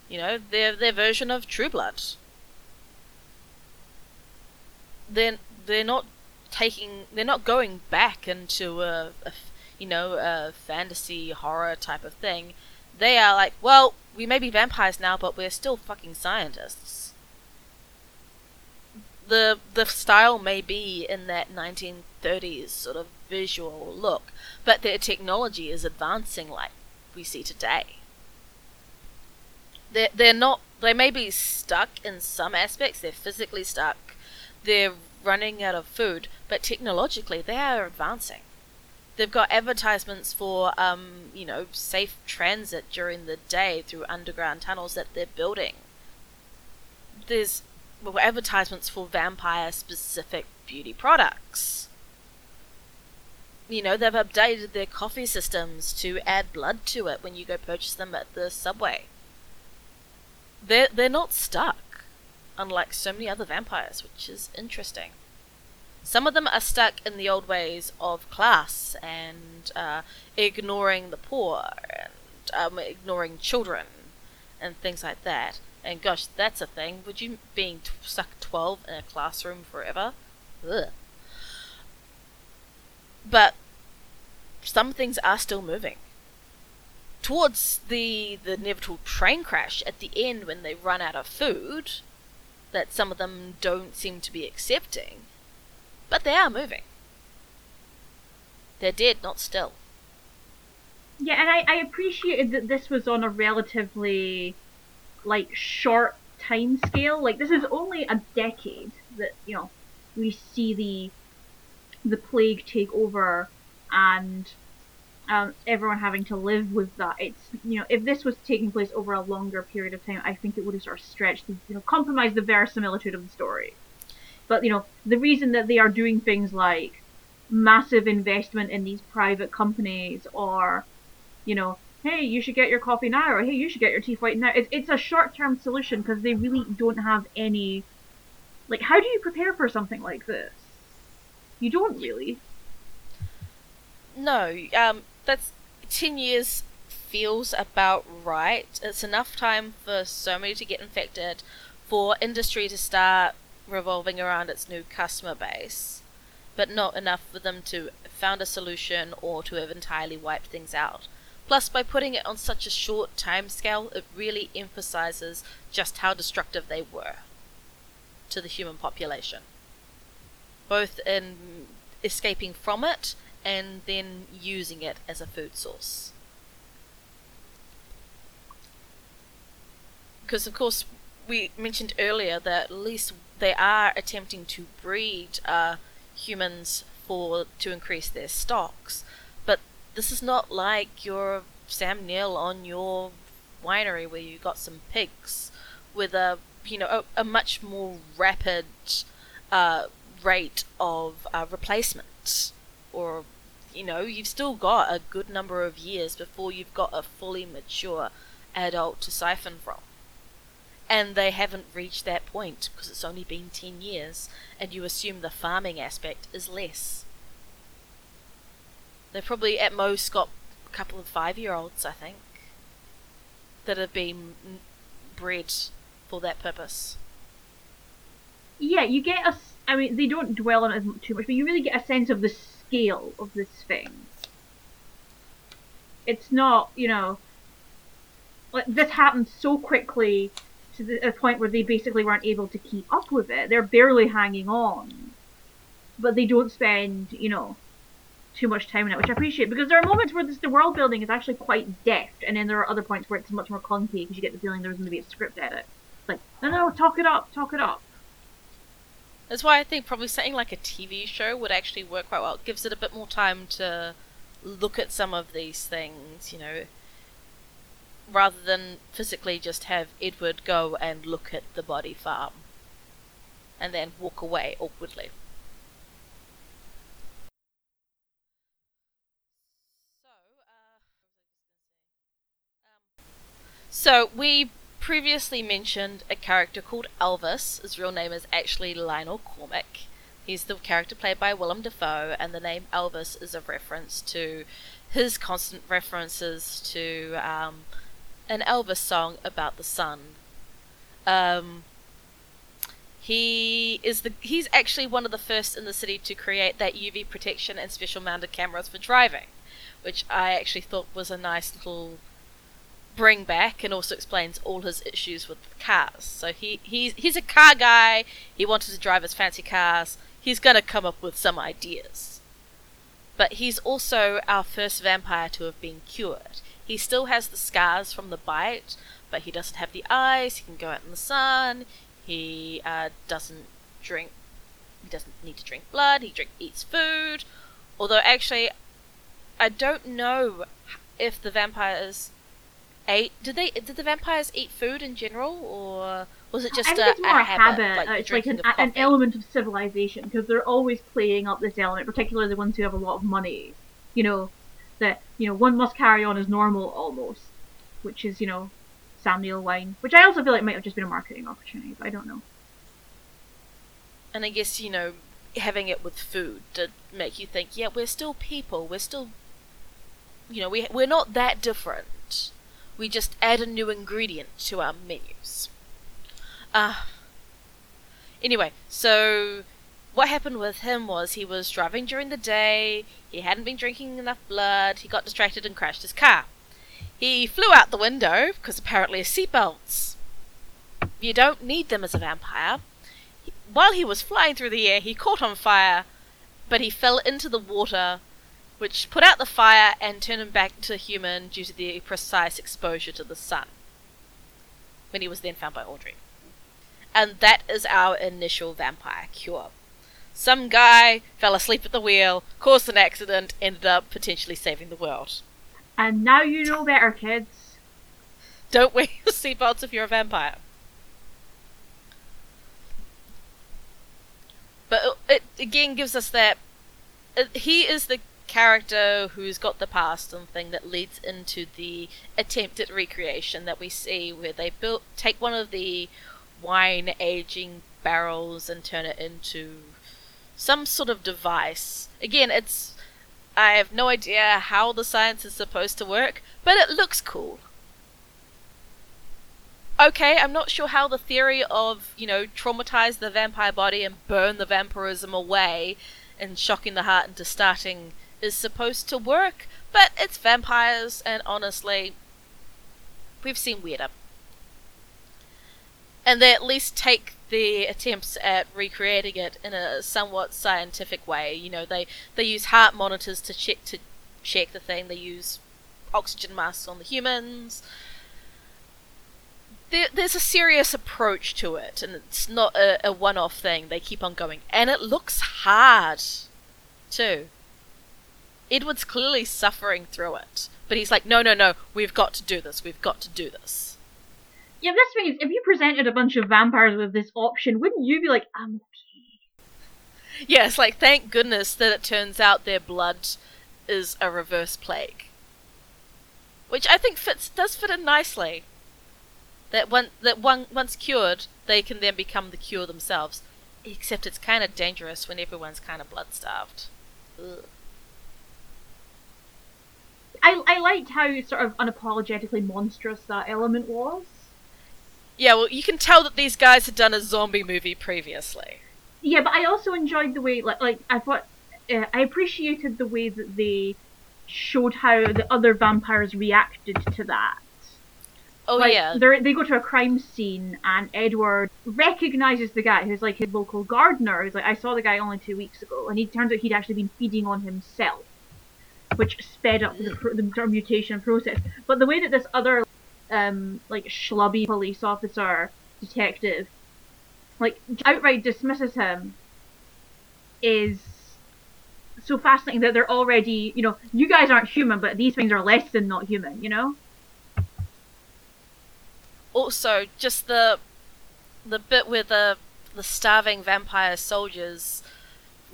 You know, their their version of True Blood. They're they're not taking, they're not going back into a, a you know, a fantasy horror type of thing. They are like, well, we may be vampires now, but we're still fucking scientists. The the style may be in that 1930s sort of visual look, but their technology is advancing like we see today. They're, they're not, they may be stuck in some aspects, they're physically stuck, they're running out of food, but technologically they are advancing. They've got advertisements for, um, you know, safe transit during the day through underground tunnels that they're building. There's well, advertisements for vampire specific beauty products. You know, they've updated their coffee systems to add blood to it when you go purchase them at the subway. They're, they're not stuck, unlike so many other vampires, which is interesting. Some of them are stuck in the old ways of class and uh, ignoring the poor and um, ignoring children and things like that. And gosh, that's a thing. Would you being t- stuck 12 in a classroom forever? Ugh. But some things are still moving. Towards the, the inevitable train crash at the end when they run out of food, that some of them don't seem to be accepting but they are moving. They're dead, not still. Yeah, and I, I appreciated that this was on a relatively like short time scale. Like this is only a decade that you know we see the the plague take over and um, everyone having to live with that. It's you know if this was taking place over a longer period of time, I think it would have sort of stretched, the, you know, compromised the verisimilitude of the story. But you know the reason that they are doing things like massive investment in these private companies or you know hey you should get your coffee now or hey you should get your teeth whitened now it's, it's a short-term solution because they really don't have any like how do you prepare for something like this? You don't really. No um that's 10 years feels about right. It's enough time for so many to get infected for industry to start revolving around its new customer base but not enough for them to found a solution or to have entirely wiped things out. Plus, by putting it on such a short time scale, it really emphasizes just how destructive they were to the human population. Both in escaping from it and then using it as a food source. Because, of course, we mentioned earlier that at least they are attempting to breed uh, humans for to increase their stocks. But this is not like your Sam Neill on your winery where you got some pigs with a you know a, a much more rapid uh, rate of uh, replacement or you know you've still got a good number of years before you've got a fully mature adult to siphon from and they haven't reached that point because it's only been 10 years and you assume the farming aspect is less. They've probably at most got a couple of five year olds i think that have been bred for that purpose. Yeah you get a i mean they don't dwell on it too much but you really get a sense of the scale of this thing. It's not you know like this happened so quickly to the point where they basically weren't able to keep up with it. They're barely hanging on, but they don't spend, you know, too much time in it, which I appreciate because there are moments where this, the world building is actually quite deft, and then there are other points where it's much more clunky because you get the feeling there's going to be a script edit. It's like, no, no, talk it up, talk it up. That's why I think probably something like a TV show would actually work quite well. It gives it a bit more time to look at some of these things, you know, rather than physically just have Edward go and look at the body farm and then walk away awkwardly. So, uh, we previously mentioned a character called Elvis. His real name is actually Lionel Cormac. He's the character played by Willem Dafoe, and the name Elvis is a reference to his constant references to um, an Elvis song about the sun. Um, he is the he's actually one of the first in the city to create that UV protection and special mounted cameras for driving, which I actually thought was a nice little bring back and also explains all his issues with cars. So he he's he's a car guy. He wanted to drive his fancy cars. He's gonna come up with some ideas. But he's also our first vampire to have been cured. He still has the scars from the bite, but he doesn't have the eyes. He can go out in the sun. He uh, doesn't drink. He doesn't need to drink blood. He drink eats food. Although actually, I don't know if the vampires ate. Did they? Did the vampires eat food in general, or was it just I think a, it's more a a habit? habit. like it's like an, an element of civilization because they're always playing up this element, particularly the ones who have a lot of money. You know, that you know one must carry on as normal almost, which is you know Sam Neill wine, which I also feel like might have just been a marketing opportunity, but I don't know. And I guess, you know, having it with food to make you think, yeah, we're still people. We're still, you know, we, we're not that different. We just add a new ingredient to our menus. Uh, anyway, so what happened with him was he was driving during the day, he hadn't been drinking enough blood, he got distracted and crashed his car. He flew out the window, because apparently seatbelts. You don't need them as a vampire while he was flying through the air, he caught on fire, but he fell into the water which put out the fire and turned him back to human due to the precise exposure to the sun. When he was then found by Audrey. And that is our initial vampire cure. Some guy fell asleep at the wheel, caused an accident, ended up potentially saving the world. And now you know better, kids. Don't wear your seatbelts if you're a vampire. But it again gives us that it, he is the character who's got the past and thing that leads into the attempt at recreation that we see where they built take one of the wine aging barrels and turn it into some sort of device. Again, it's I have no idea how the science is supposed to work, but it looks cool. Okay, I'm not sure how the theory of, you know, traumatize the vampire body and burn the vampirism away and shocking the heart into starting is supposed to work, but it's vampires, and honestly, we've seen weirder. And they at least take the attempts at recreating it in a somewhat scientific way. You know, they, they use heart monitors to check to check the thing. They use oxygen masks on the humans. There, there's a serious approach to it, and it's not a, a one-off thing. They keep on going, and it looks hard, too. Edward's clearly suffering through it, but he's like, no, no, no, we've got to do this. We've got to do this. Yeah, this thing is, if you presented a bunch of vampires with this option, wouldn't you be like, I'm okay? Yeah, it's like, thank goodness that it turns out their blood is a reverse plague. Which I think fits does fit in nicely. That one that one once cured, they can then become the cure themselves. Except it's kind of dangerous when everyone's kind of blood starved. Ugh. I, I liked how sort of unapologetically monstrous that element was. Yeah, well, you can tell that these guys had done a zombie movie previously. Yeah, but I also enjoyed the way, like, like I thought, uh, I appreciated the way that they showed how the other vampires reacted to that. Oh like, yeah, they they go to a crime scene and Edward recognizes the guy who's like his local gardener. He's like, I saw the guy only two weeks ago, and he turns out he'd actually been feeding on himself, which sped up the, pr- the mutation process. But the way that this other, um, like schlubby police officer detective, like outright dismisses him, is so fascinating that they're already, you know, you guys aren't human, but these things are less than not human, you know. also just the the bit where the the starving vampire soldiers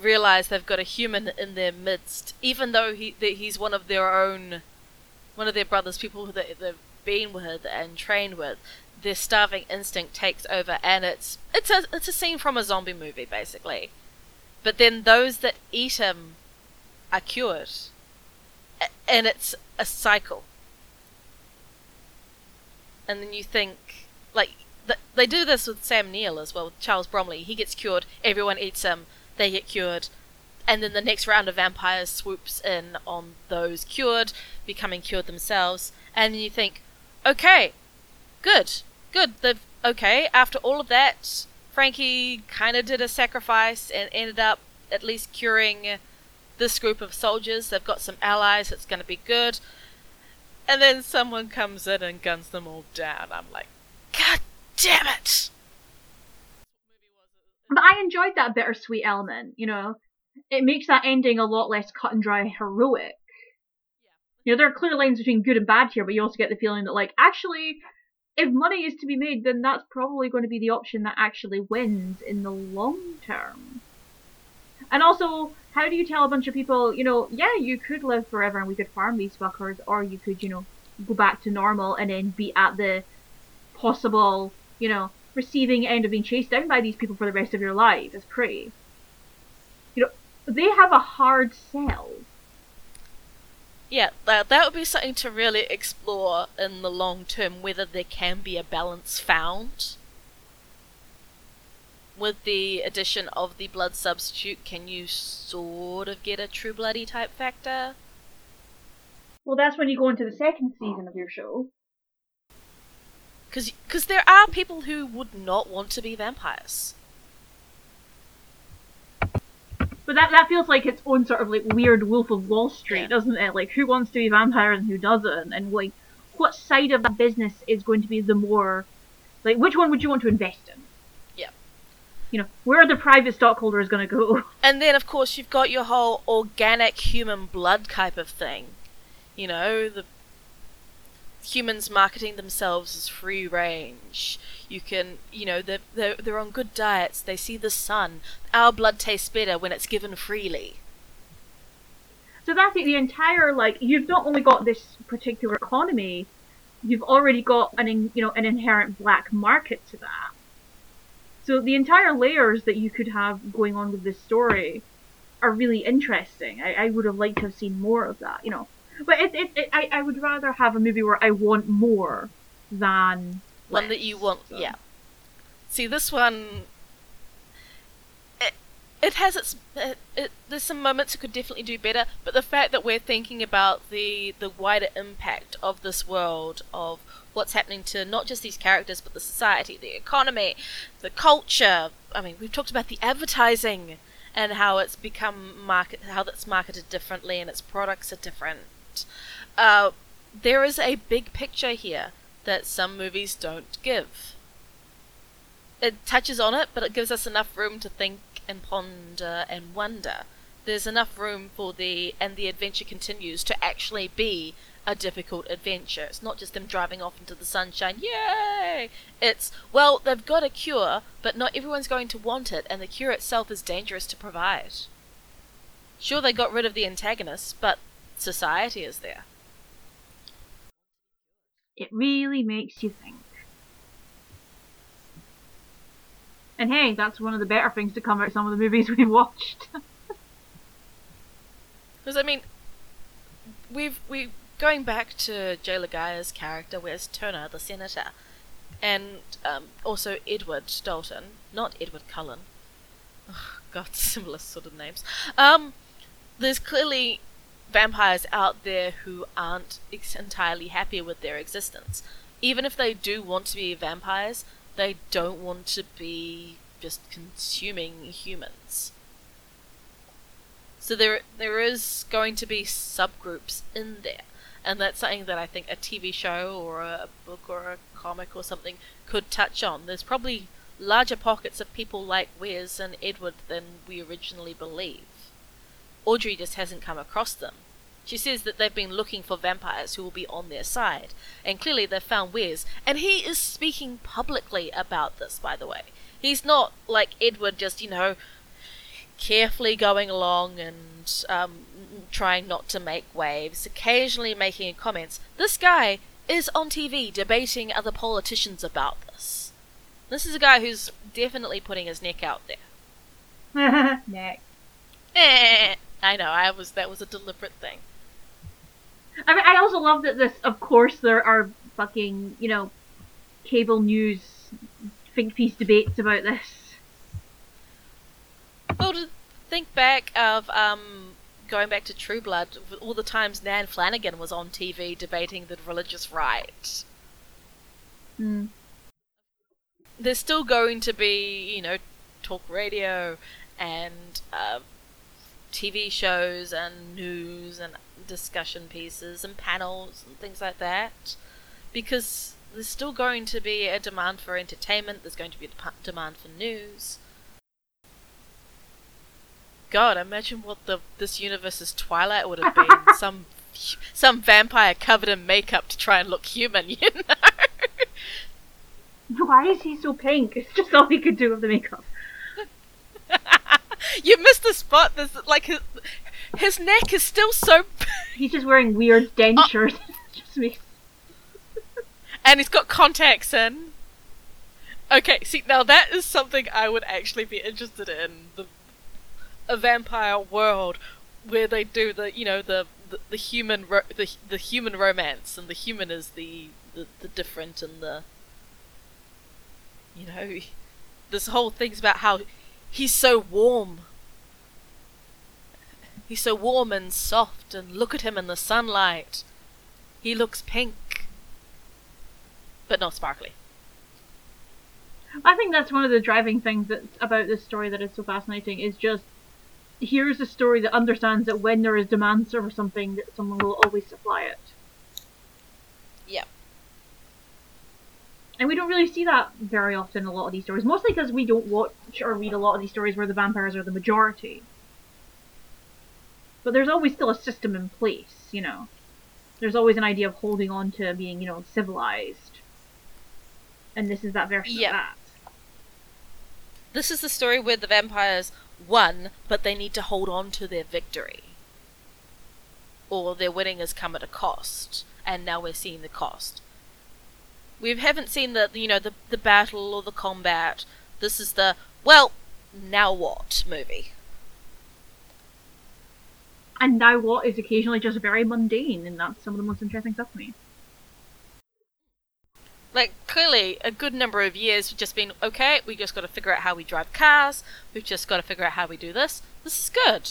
realize they've got a human in their midst, even though he he's one of their own, one of their brothers, people that they've been with and trained with. Their starving instinct takes over, and it's it's a it's a scene from a zombie movie basically. But then those that eat him are cured, and it's a cycle and then you think like th- they do this with Sam Neill as well. Charles Bromley, he gets cured, everyone eats him, they get cured, and then the next round of vampires swoops in on those cured, becoming cured themselves, and then you think, okay, good, good, they've okay. After all of that, Frankie kind of did a sacrifice and ended up at least curing this group of soldiers. They've got some allies. It's going to be good. And then someone comes in and guns them all down. I'm like, God damn it! But I enjoyed that bittersweet element, you know. It makes that ending a lot less cut and dry heroic. You know, there are clear lines between good and bad here, but you also get the feeling that, like, actually, if money is to be made, then that's probably going to be the option that actually wins in the long term. And also, how do you tell a bunch of people, you know, yeah, you could live forever and we could farm these fuckers, or you could, you know, go back to normal and then be at the possible, you know, receiving end of being chased down by these people for the rest of your life as prey. You know, they have a hard sell. Yeah, that, that would be something to really explore in the long term whether there can be a balance found. With the addition of the blood substitute, can you sort of get a true bloody type factor? Well, that's when you go into the second season of your show. Because there are people who would not want to be vampires. But that that feels like its own sort of like weird Wolf of Wall Street, Yeah. doesn't it? Like who wants to be a vampire and who doesn't, and like what side of that business is going to be the more like which one would you want to invest in? Yeah. You know, where are the private stockholders going to go? And then, of course, you've got your whole organic human blood type of thing. You know, the humans marketing themselves as free range. You can, you know, they're, they're, they're on good diets, they see the sun. Our blood tastes better when it's given freely. So that's it. The entire like you've not only got this particular economy, you've already got an in, you know an inherent black market to that. So the entire layers that you could have going on with this story are really interesting. I, I would have liked to have seen more of that, you know. But it, it, it I, I would rather have a movie where I want more than One less, that you want, so. yeah. See, this one. It, it has its. It, it, there's some moments it could definitely do better, but the fact that we're thinking about the, the wider impact of this world, of what's happening to not just these characters, but the society, the economy, the culture. I mean, we've talked about the advertising and how it's become market, how that's marketed differently and its products are different. Uh, there is a big picture here that some movies don't give. It touches on it, but it gives us enough room to think and ponder and wonder. There's enough room for the and the adventure continues to actually be a difficult adventure. It's not just them driving off into the sunshine, yay! It's well, they've got a cure, but not everyone's going to want it, and the cure itself is dangerous to provide. Sure, they got rid of the antagonists, but society is there. It really makes you think. And hey, that's one of the better things to come out of some of the movies we watched. Because I mean, we've we going back to Joe Laga'aia's character, where's Turner, the senator, and um, also Edward Dalton, not Edward Cullen. Ugh, God, similar sort of names. Um, there's clearly vampires out there who aren't ex- entirely happy with their existence. Even if they do want to be vampires, they don't want to be just consuming humans. So there there is going to be subgroups in there. And that's something that I think a TV show or a book or a comic or something could touch on. There's probably larger pockets of people like Wes and Edward than we originally believe. Audrey just hasn't come across them. She says that they've been looking for vampires who will be on their side, and clearly they've found Wes, and he is speaking publicly about this, by the way. He's not like Edward, just, you know, carefully going along and um, trying not to make waves, occasionally making comments. This guy is on TV debating other politicians about this. This is a guy who's definitely putting his neck out there. neck. Eh, I know, I was that was a deliberate thing. I mean, I also love that this. Of course, there are fucking you know, cable news think piece debates about this. Well, to think back of um, going back to True Blood, all the times Nan Flanagan was on TV debating the religious right. Hmm. There's still going to be, you know, talk radio and uh, TV shows and news and discussion pieces and panels and things like that, because there's still going to be a demand for entertainment. There's going to be a demand for news. God, imagine what the this universe's Twilight would have been. some some vampire covered in makeup to try and look human, you know. Why is he so pink? It's just all he could do with the makeup. you missed the spot. There's like his his neck is still so, He's just wearing weird dentures. Uh, just makes and he's got contacts in. Okay, see now that is something I would actually be interested in the a vampire world where they do the you know the the, the human ro- the the human romance and the human is the the, the different and the you know this whole thing's about how he's so warm he's so warm and soft and look at him in the sunlight he looks pink but not sparkly I think that's one of the driving things that about this story that is so fascinating is just here's a story that understands that when there is demand for something, that someone will always supply it. Yeah. And we don't really see that very often in a lot of these stories, mostly because we don't watch or read a lot of these stories where the vampires are the majority. But there's always still a system in place, you know. There's always an idea of holding on to being, you know, civilized. And this is that version Yep. of that. This is the story where the vampires won, but they need to hold on to their victory. Or their winning has come at a cost, and now we're seeing the cost. We haven't seen the you know the the battle or the combat. This is the well, now what movie. And now what is occasionally just very mundane, and that's some of the most interesting stuff to me. Like clearly, a good number of years we've just been okay. We just got to figure out how we drive cars. We've just got to figure out how we do this. This is good,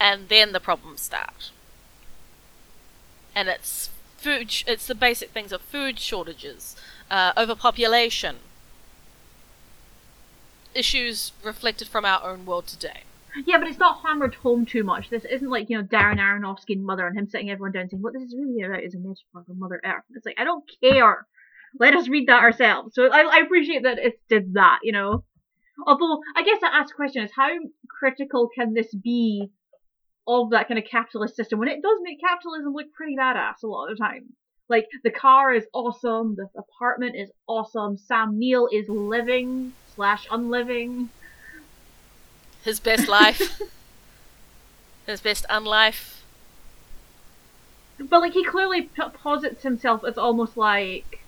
and then the problems start. And it's food. It's the basic things of food shortages, uh, overpopulation, issues reflected from our own world today. Yeah, but it's not hammered home too much. This isn't like, you know, Darren Aronofsky and Mother and him sitting everyone down saying, what this is really about is a metaphor for Mother Earth. It's like, I don't care. Let us read that ourselves. So I, I appreciate that it did that, you know. Although, I guess I ask the question is, how critical can this be of that kind of capitalist system when it does make capitalism look pretty badass a lot of the time? Like, the car is awesome, the apartment is awesome, Sam Neill is living slash unliving. His best life, his best unlife. But like he clearly p- posits himself as almost like,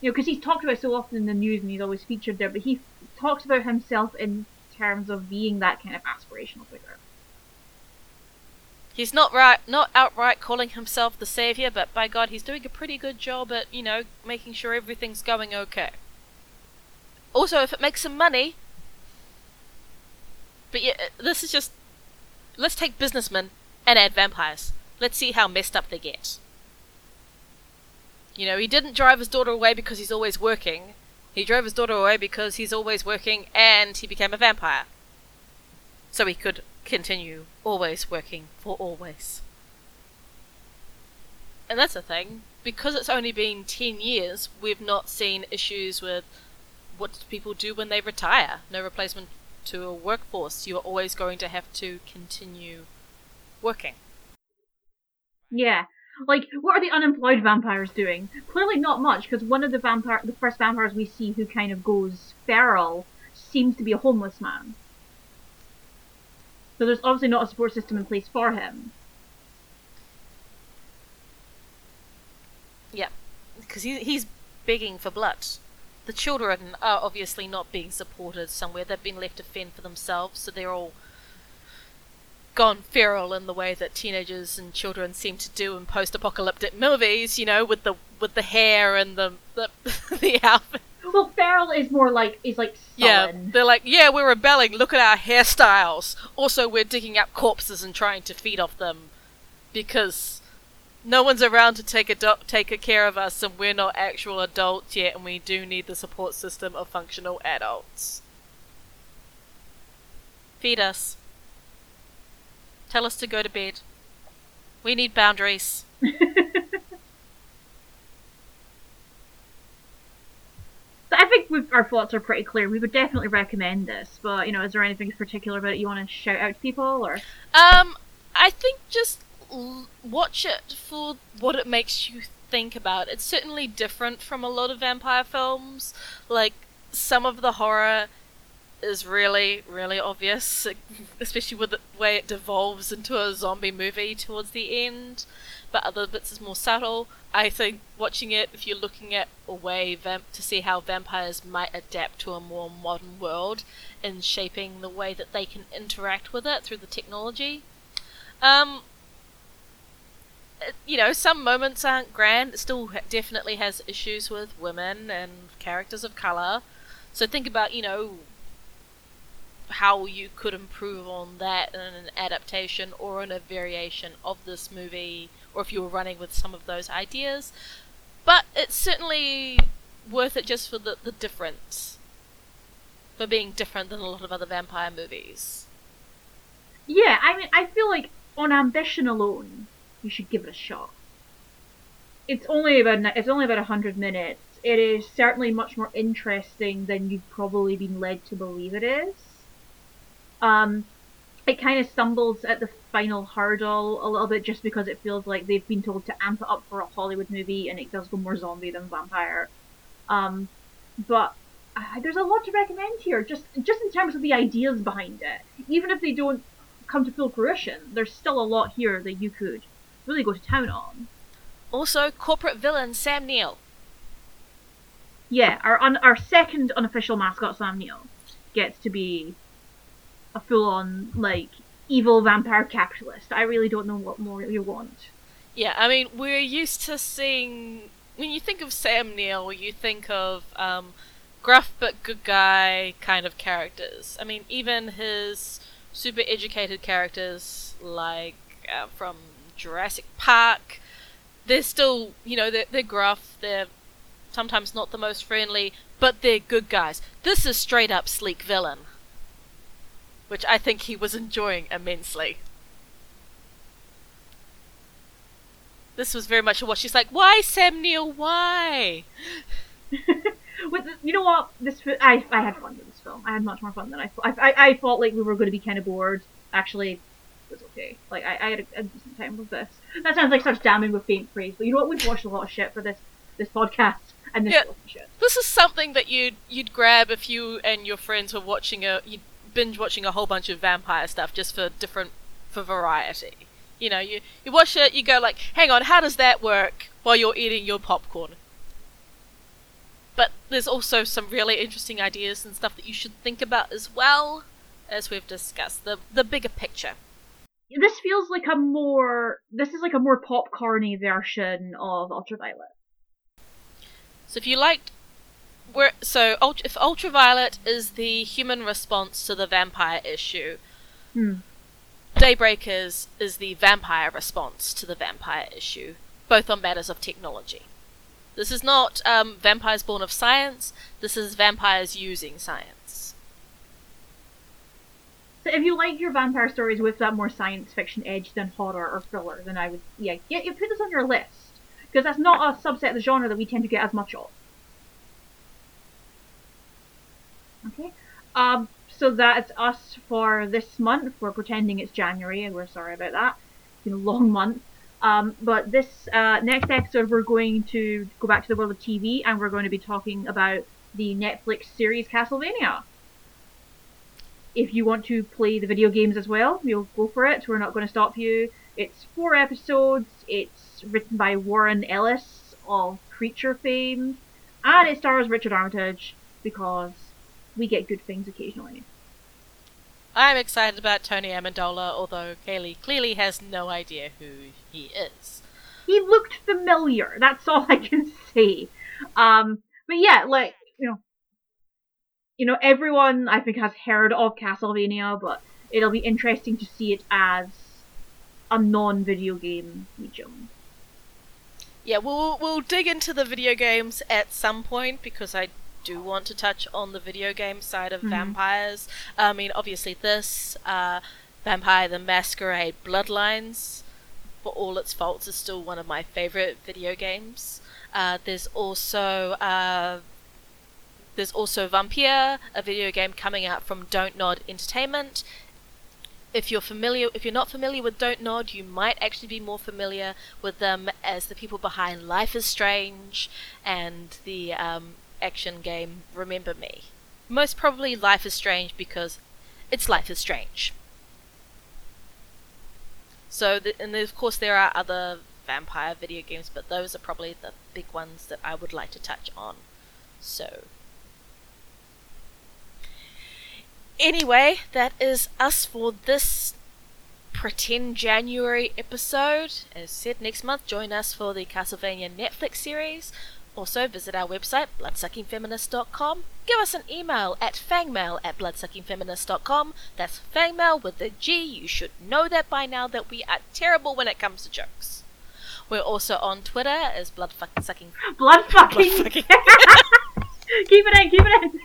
you know, because he's talked about so often in the news and he's always featured there. But he talks about himself in terms of being that kind of aspirational figure. He's not right, not outright calling himself the savior, but by God, he's doing a pretty good job at you know making sure everything's going okay. Also, if it makes some money, but yeah, uh, this is just let's take businessmen and add vampires. Let's see how messed up they get. You know, he didn't drive his daughter away because he's always working. He drove his daughter away because he's always working and he became a vampire. So he could continue always working for always. And that's the thing. Because it's only been 10 years, we've not seen issues with what people do when they retire. No replacement to a workforce. You are always going to have to continue working. Yeah, like what are the unemployed vampires doing? Clearly not much, because one of the vampire, the first vampires we see who kind of goes feral, seems to be a homeless man. So there's obviously not a support system in place for him. Yeah, because he, he's begging for blood. The children are obviously not being supported somewhere. They've been left to fend for themselves, so they're all gone feral in the way that teenagers and children seem to do in post-apocalyptic movies. You know, with the with the hair and the the, the outfit. Well, feral is more like is like Yeah, they're like, yeah, we're rebelling. Look at our hairstyles. Also, we're digging up corpses and trying to feed off them because no one's around to take ado- take care of us, and we're not actual adults yet, and we do need the support system of functional adults. Feed us. Tell us to go to bed. We need boundaries. So I think we've, our thoughts are pretty clear. We would definitely recommend this, but you know, is there anything particular about it you want to shout out to people, or Um, I think just watch it for what it makes you think about. It's certainly different from a lot of vampire films. Like some of the horror is really, really obvious, especially with the way it devolves into a zombie movie towards the end. But other bits is more subtle. I think watching it, if you're looking at a way vamp- to see how vampires might adapt to a more modern world in shaping the way that they can interact with it through the technology. Um, you know, some moments aren't grand. It still definitely has issues with women and characters of color. So think about, you know, how you could improve on that in an adaptation or in a variation of this movie, or if you were running with some of those ideas. But it's certainly worth it just for the, the difference. For being different than a lot of other vampire movies. Yeah, I mean, I feel like on ambition alone, you should give it a shot. It's only about it's only about hundred minutes. It is certainly much more interesting than you've probably been led to believe it is. Um, it kind of stumbles at the final hurdle a little bit just because it feels like they've been told to amp it up for a Hollywood movie and it does go more zombie than vampire. Um, but uh, there's a lot to recommend here, just just in terms of the ideas behind it. Even if they don't come to full fruition, there's still a lot here that you could really go to town on. Also, corporate villain Sam Neill. Yeah, our un- our second unofficial mascot Sam Neill gets to be a full-on like evil vampire capitalist. I really don't know what more you want. Yeah, I mean, we're used to seeing. When you think of Sam Neill, you think of um, gruff but good guy kind of characters. I mean, even his super educated characters, like uh, from Jurassic Park, they're still, you know, they're, they're gruff, they're sometimes not the most friendly, but they're good guys. This is straight up sleek villain which I think he was enjoying immensely. This was very much a watch. She's like, "Why, Sam Neill? Why?" with the, you know what? This I I had fun with this film. I had much more fun than I thought. I, I, I thought like we were going to be kind of bored. Actually, was okay. Like I, I had a, a, decent time with this. That sounds like such damning with faint praise, but you know what? We've watched a lot of shit for this this podcast, and this yeah, shit. This is something that you'd you'd grab if you and your friends were watching a you'd binge watching a whole bunch of vampire stuff just for different for variety. You know, you you watch it, you go like, "Hang on, how does that work?" while you're eating your popcorn. But there's also some really interesting ideas and stuff that you should think about as well, as we've discussed the the bigger picture. This feels like a more this is like a more popcorny version of Ultraviolet. So if you liked we're, so if ultraviolet is the human response to the vampire issue, hmm. Daybreakers is the vampire response to the vampire issue, both on matters of technology. This is not um, vampires born of science. This is vampires using science. So if you like your vampire stories with that more science fiction edge than horror or thriller, then I would yeah, yeah you put this on your list because that's not a subset of the genre that we tend to get as much of. Okay. Um, so that's us for this month. We're pretending it's January, and we're sorry about that. It's been a long month. Um, but this uh, next episode, we're going to go back to the world of TV, and we're going to be talking about the Netflix series Castlevania. If you want to play the video games as well, you'll go for it. We're not going to stop you. It's four episodes. It's written by Warren Ellis of Creature fame, and it stars Richard Armitage because we get good things occasionally. I'm excited about Tony Amendola, although Kaylee clearly has no idea who he is. He looked familiar. That's all I can say. Um, but yeah, like you know, you know, everyone I think has heard of Castlevania, but it'll be interesting to see it as a non-video game medium. Yeah, we'll we'll dig into the video games at some point because I do want to touch on the video game side of mm-hmm. vampires. I mean, obviously, this uh, Vampire the Masquerade Bloodlines, for all its faults, is still one of my favorite video games. Uh, there's also uh, there's also Vampyr, a video game coming out from Don't Nod Entertainment. If you're familiar, if you're not familiar with Don't Nod, you might actually be more familiar with them as the people behind Life is Strange and the um, action game Remember Me. Most probably Life is Strange because it's Life is Strange. So, the, and of course, there are other vampire video games, but those are probably the big ones that I would like to touch on. So, anyway, that is us for this Pretend January episode. As said, next month, join us for the Castlevania Netflix series. Also, visit our website, bloodsuckingfeminist.com. Give us an email at fangmail at bloodsuckingfeminist.com. That's fangmail with a G. You should know that by now that we are terrible when it comes to jokes. We're also on Twitter as bloodsucking. Bloodfucking. Blood keep it in, keep it in.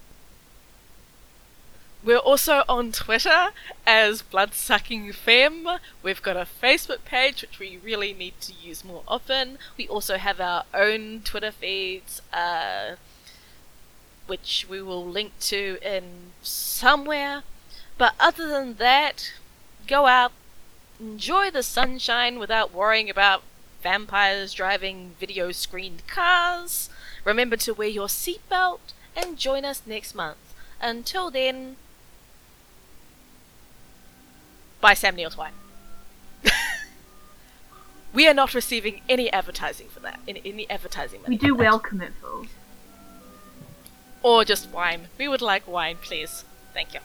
We're also on Twitter as Bloodsucking Femme. We've got a Facebook page which we really need to use more often. We also have our own Twitter feeds, uh, which we will link to in somewhere. But other than that, go out, enjoy the sunshine without worrying about vampires driving video screened cars. Remember to wear your seatbelt and join us next month. Until then, by Sam Neill Twine. we are not receiving any advertising for that. Any, any advertising. We do welcome it, though. Or just wine. We would like wine, please. Thank you.